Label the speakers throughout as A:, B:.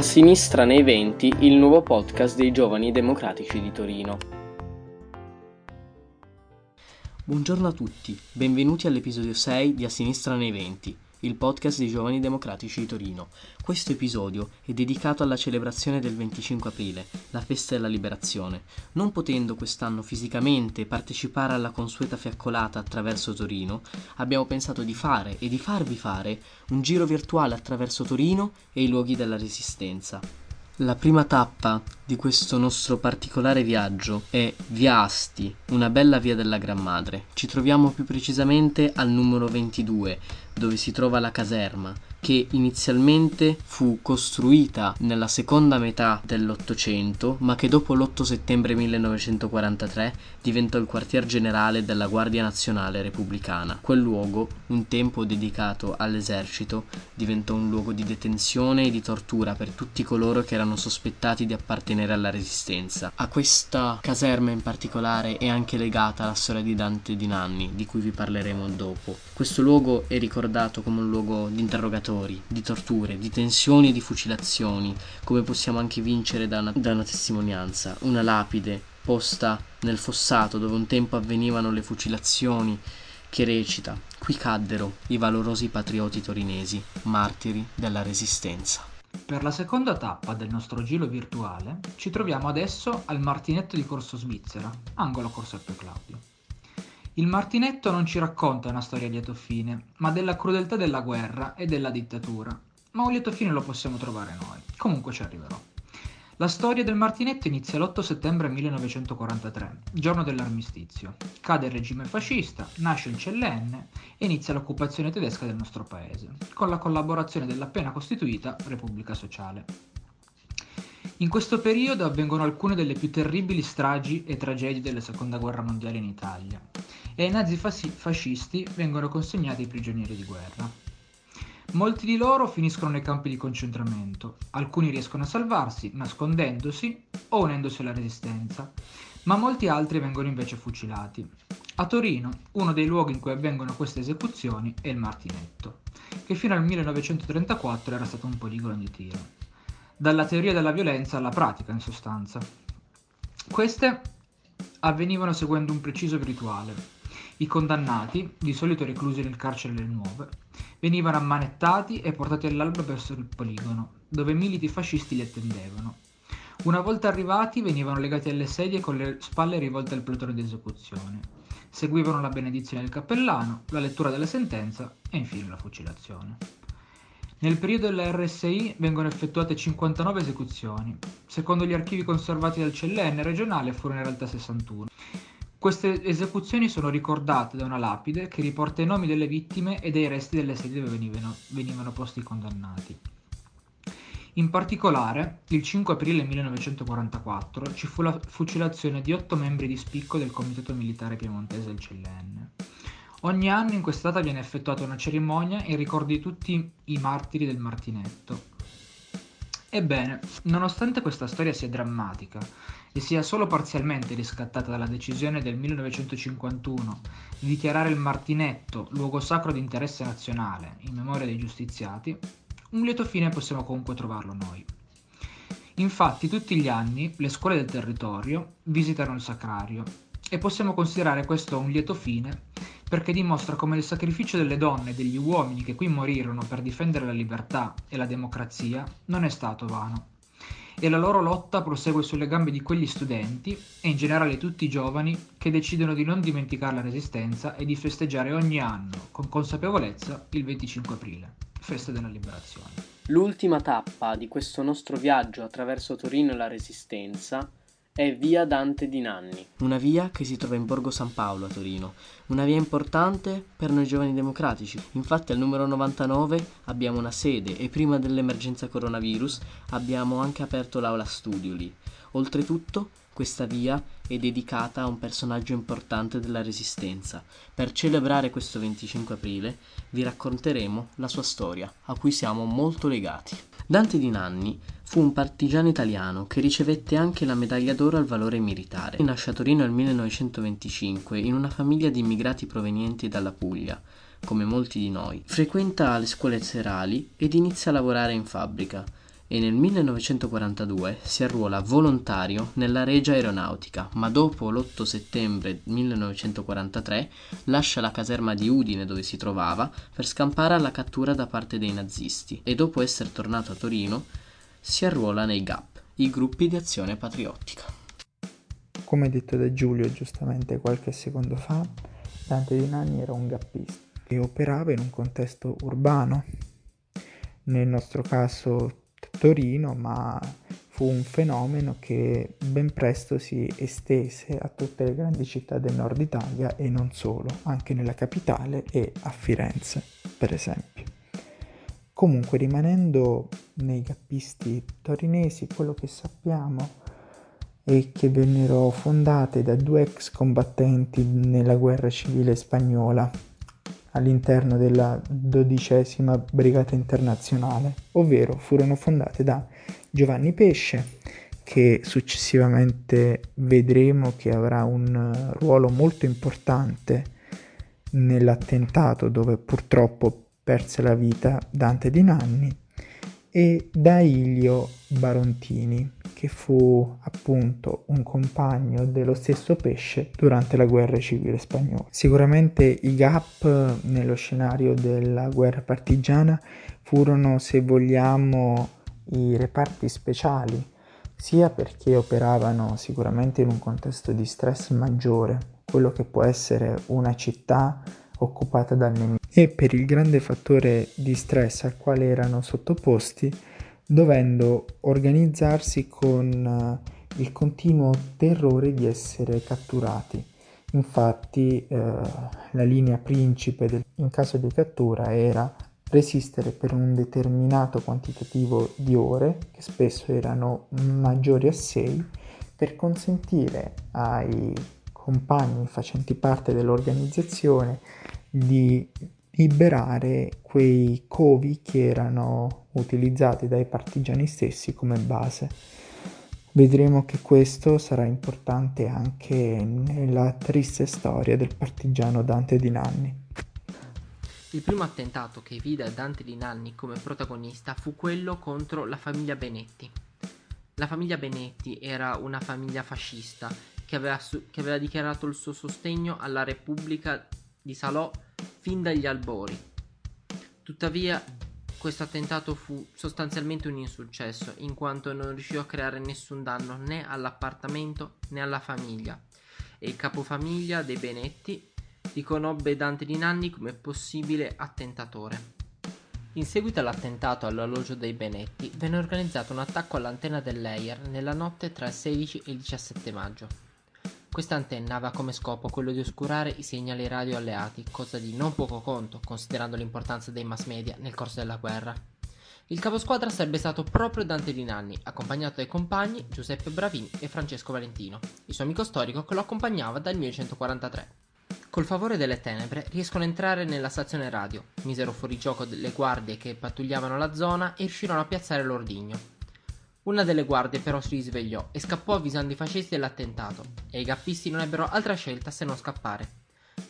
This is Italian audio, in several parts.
A: A sinistra nei venti, il nuovo podcast dei giovani democratici di Torino. Buongiorno a tutti, benvenuti all'episodio 6 di A sinistra nei venti il podcast dei Giovani Democratici di Torino. Questo episodio è dedicato alla celebrazione del 25 aprile, la festa della liberazione. Non potendo quest'anno fisicamente partecipare alla consueta fiaccolata attraverso Torino, abbiamo pensato di fare e di farvi fare un giro virtuale attraverso Torino e i luoghi della Resistenza. La prima tappa di questo nostro particolare viaggio è Via Asti, una bella via della Gran Madre. Ci troviamo più precisamente al numero 22, dove si trova la caserma, che inizialmente fu costruita nella seconda metà dell'Ottocento, ma che dopo l'8 settembre 1943 diventò il quartier generale della Guardia Nazionale Repubblicana. Quel luogo, un tempo dedicato all'esercito, diventò un luogo di detenzione e di tortura per tutti coloro che erano sospettati di appartenere alla resistenza. A questa caserma in particolare è anche legata la storia di Dante Di Nanni, di cui vi parleremo dopo. Questo luogo è ricordato come un luogo di interrogatori, di torture, di tensioni e di fucilazioni, come possiamo anche vincere da una, da una testimonianza, una lapide posta nel fossato dove un tempo avvenivano le fucilazioni, che recita Qui caddero i valorosi patrioti torinesi, martiri della resistenza.
B: Per la seconda tappa del nostro giro virtuale ci troviamo adesso al Martinetto di Corso Svizzera, angolo Corso Appio Claudio. Il Martinetto non ci racconta una storia a lieto fine, ma della crudeltà della guerra e della dittatura. Ma un lieto fine lo possiamo trovare noi. Comunque ci arriverò. La storia del Martinetto inizia l'8 settembre 1943, giorno dell'armistizio. Cade il regime fascista, nasce il CLN e inizia l'occupazione tedesca del nostro paese, con la collaborazione dell'appena costituita Repubblica Sociale. In questo periodo avvengono alcune delle più terribili stragi e tragedie della Seconda Guerra Mondiale in Italia e ai nazi fascisti vengono consegnati i prigionieri di guerra. Molti di loro finiscono nei campi di concentramento, alcuni riescono a salvarsi nascondendosi o unendosi alla resistenza, ma molti altri vengono invece fucilati. A Torino, uno dei luoghi in cui avvengono queste esecuzioni è il Martinetto, che fino al 1934 era stato un poligono di tiro. Dalla teoria della violenza alla pratica, in sostanza. Queste avvenivano seguendo un preciso rituale, i condannati, di solito reclusi nel carcere delle Nuove, venivano ammanettati e portati all'alba verso il poligono, dove militi fascisti li attendevano. Una volta arrivati venivano legati alle sedie con le spalle rivolte al plotone di esecuzione. Seguivano la benedizione del cappellano, la lettura della sentenza e infine la fucilazione. Nel periodo della RSI vengono effettuate 59 esecuzioni. Secondo gli archivi conservati dal CLN regionale furono in realtà 61. Queste esecuzioni sono ricordate da una lapide che riporta i nomi delle vittime e dei resti delle sedi dove venivano, venivano posti i condannati. In particolare, il 5 aprile 1944 ci fu la fucilazione di otto membri di spicco del Comitato Militare Piemontese del CLN. Ogni anno in questa data viene effettuata una cerimonia in ricordo di tutti i martiri del Martinetto. Ebbene, nonostante questa storia sia drammatica e sia solo parzialmente riscattata dalla decisione del 1951 di dichiarare il Martinetto luogo sacro di interesse nazionale in memoria dei giustiziati, un lieto fine possiamo comunque trovarlo noi. Infatti tutti gli anni le scuole del territorio visitano il sacrario e possiamo considerare questo un lieto fine perché dimostra come il sacrificio delle donne e degli uomini che qui morirono per difendere la libertà e la democrazia non è stato vano e la loro lotta prosegue sulle gambe di quegli studenti e in generale tutti i giovani che decidono di non dimenticare la resistenza e di festeggiare ogni anno con consapevolezza il 25 aprile, festa della liberazione.
A: L'ultima tappa di questo nostro viaggio attraverso Torino e la resistenza è via Dante di Nanni. Una via che si trova in Borgo San Paolo a Torino, una via importante per noi giovani democratici. Infatti al numero 99 abbiamo una sede e prima dell'emergenza coronavirus abbiamo anche aperto l'aula studio lì. Oltretutto questa via è dedicata a un personaggio importante della Resistenza. Per celebrare questo 25 aprile vi racconteremo la sua storia, a cui siamo molto legati. Dante di Nanni fu un partigiano italiano che ricevette anche la medaglia d'oro al valore militare. Nasce a Torino nel 1925 in una famiglia di immigrati provenienti dalla Puglia, come molti di noi. Frequenta le scuole serali ed inizia a lavorare in fabbrica. E nel 1942 si arruola volontario nella Regia Aeronautica, ma dopo l'8 settembre 1943 lascia la caserma di Udine dove si trovava per scampare alla cattura da parte dei nazisti e dopo essere tornato a Torino si arruola nei GAP, i gruppi di azione patriottica.
C: Come detto da Giulio giustamente qualche secondo fa, Dante Di Nanni era un gappista che operava in un contesto urbano, nel nostro caso Torino, ma fu un fenomeno che ben presto si estese a tutte le grandi città del nord Italia e non solo, anche nella capitale e a Firenze, per esempio. Comunque, rimanendo nei gappisti torinesi, quello che sappiamo è che vennero fondate da due ex combattenti nella guerra civile spagnola, all'interno della dodicesima Brigata Internazionale, ovvero furono fondate da Giovanni Pesce, che successivamente vedremo che avrà un ruolo molto importante nell'attentato dove purtroppo perse la vita Dante Di Nanni, e da Ilio Barontini, che fu appunto un compagno dello stesso pesce durante la guerra civile spagnola. Sicuramente i gap nello scenario della guerra partigiana furono, se vogliamo, i reparti speciali, sia perché operavano sicuramente in un contesto di stress maggiore, quello che può essere una città occupata dal nemico, e per il grande fattore di stress al quale erano sottoposti, dovendo organizzarsi con uh, il continuo terrore di essere catturati. Infatti eh, la linea principe del, in caso di cattura era resistere per un determinato quantitativo di ore, che spesso erano maggiori a 6, per consentire ai compagni facenti parte dell'organizzazione di liberare quei covi che erano utilizzati dai partigiani stessi come base. Vedremo che questo sarà importante anche nella triste storia del partigiano Dante Di Nanni.
D: Il primo attentato che vide Dante Di Nanni come protagonista fu quello contro la famiglia Benetti. La famiglia Benetti era una famiglia fascista che aveva, su- che aveva dichiarato il suo sostegno alla Repubblica di Salò fin dagli albori. Tuttavia, questo attentato fu sostanzialmente un insuccesso, in quanto non riuscì a creare nessun danno né all'appartamento né alla famiglia, e il capofamiglia dei Benetti riconobbe Dante di Nanni come possibile attentatore. In seguito all'attentato all'alloggio dei Benetti, venne organizzato un attacco all'antenna dell'Air nella notte tra il 16 e il 17 maggio. Questa antenna aveva come scopo quello di oscurare i segnali radio alleati, cosa di non poco conto, considerando l'importanza dei mass media nel corso della guerra. Il caposquadra sarebbe stato proprio Dante Di Nanni, accompagnato dai compagni Giuseppe Bravini e Francesco Valentino, il suo amico storico che lo accompagnava dal 1143. Col favore delle tenebre riescono a entrare nella stazione radio, misero fuori gioco delle guardie che pattugliavano la zona e riuscirono a piazzare l'ordigno. Una delle guardie però si risvegliò e scappò avvisando i fascisti dell'attentato, e i gappisti non ebbero altra scelta se non scappare.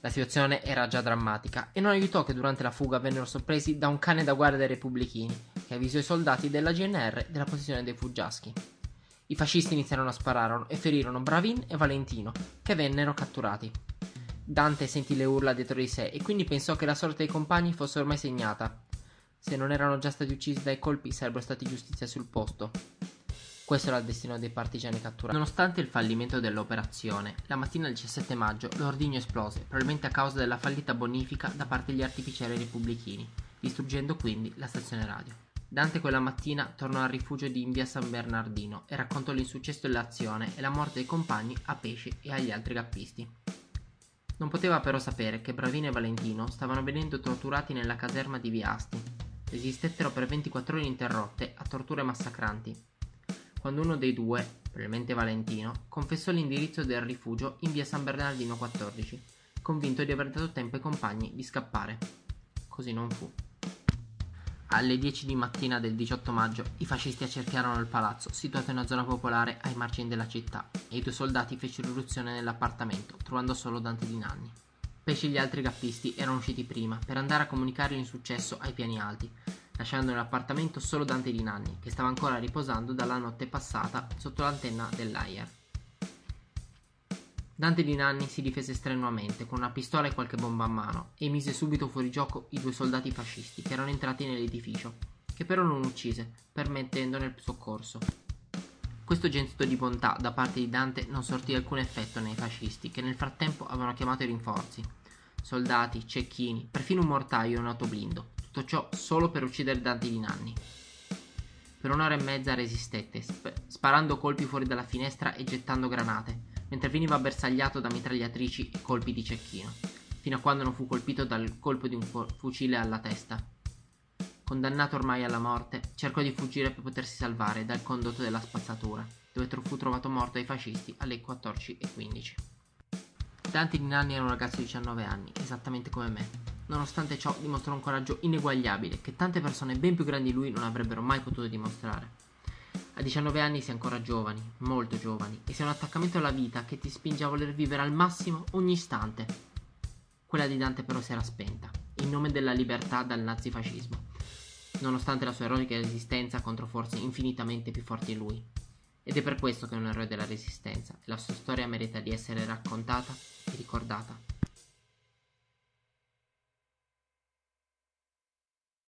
D: La situazione era già drammatica e non aiutò che durante la fuga vennero sorpresi da un cane da guardia dei repubblichini, che avvisò i soldati della GNR della posizione dei fuggiaschi. I fascisti iniziarono a sparare e ferirono Bravin e Valentino, che vennero catturati. Dante sentì le urla dietro di sé e quindi pensò che la sorte dei compagni fosse ormai segnata. Se non erano già stati uccisi dai colpi, sarebbero stati giustizia sul posto. Questo era il destino dei partigiani catturati. Nonostante il fallimento dell'operazione, la mattina del 17 maggio l'ordigno esplose, probabilmente a causa della fallita bonifica da parte degli artificieri repubblichini, distruggendo quindi la stazione radio. Dante quella mattina tornò al rifugio di Invia San Bernardino e raccontò l'insuccesso dell'azione e la morte dei compagni a Pesce e agli altri gappisti. Non poteva però sapere che Bravino e Valentino stavano venendo torturati nella caserma di Viasti. Resistettero per 24 ore ininterrotte a torture massacranti quando uno dei due, probabilmente Valentino, confessò l'indirizzo del rifugio in via San Bernardino 14, convinto di aver dato tempo ai compagni di scappare. Così non fu. Alle 10 di mattina del 18 maggio i fascisti accerchiarono il palazzo, situato in una zona popolare ai margini della città, e i due soldati fecero irruzione nell'appartamento, trovando solo Dante di Nanni. Pesce e gli altri gappisti erano usciti prima, per andare a comunicare l'insuccesso ai piani alti, lasciando nell'appartamento solo Dante di Nanni, che stava ancora riposando dalla notte passata sotto l'antenna dell'Ayer. Dante di Nanni si difese strenuamente con una pistola e qualche bomba a mano e mise subito fuori gioco i due soldati fascisti che erano entrati nell'edificio, che però non uccise, permettendone il soccorso. Questo gesto di bontà da parte di Dante non sortì alcun effetto nei fascisti, che nel frattempo avevano chiamato i rinforzi. Soldati, cecchini, perfino un mortaio e un autoblindo. Tutto ciò solo per uccidere Dante di Nanni. Per un'ora e mezza resistette, sp- sparando colpi fuori dalla finestra e gettando granate, mentre veniva bersagliato da mitragliatrici e colpi di cecchino, fino a quando non fu colpito dal colpo di un fu- fucile alla testa. Condannato ormai alla morte, cercò di fuggire per potersi salvare dal condotto della spazzatura, dove fu trovato morto dai fascisti alle 14.15. Dante di Nanni era un ragazzo di 19 anni, esattamente come me. Nonostante ciò, dimostrò un coraggio ineguagliabile che tante persone ben più grandi di lui non avrebbero mai potuto dimostrare. A 19 anni è ancora giovani, molto giovani, e ha un attaccamento alla vita che ti spinge a voler vivere al massimo ogni istante. Quella di Dante però si era spenta, in nome della libertà dal nazifascismo, nonostante la sua eroica resistenza contro forze infinitamente più forti di lui. Ed è per questo che è un eroe della resistenza e la sua storia merita di essere raccontata e ricordata.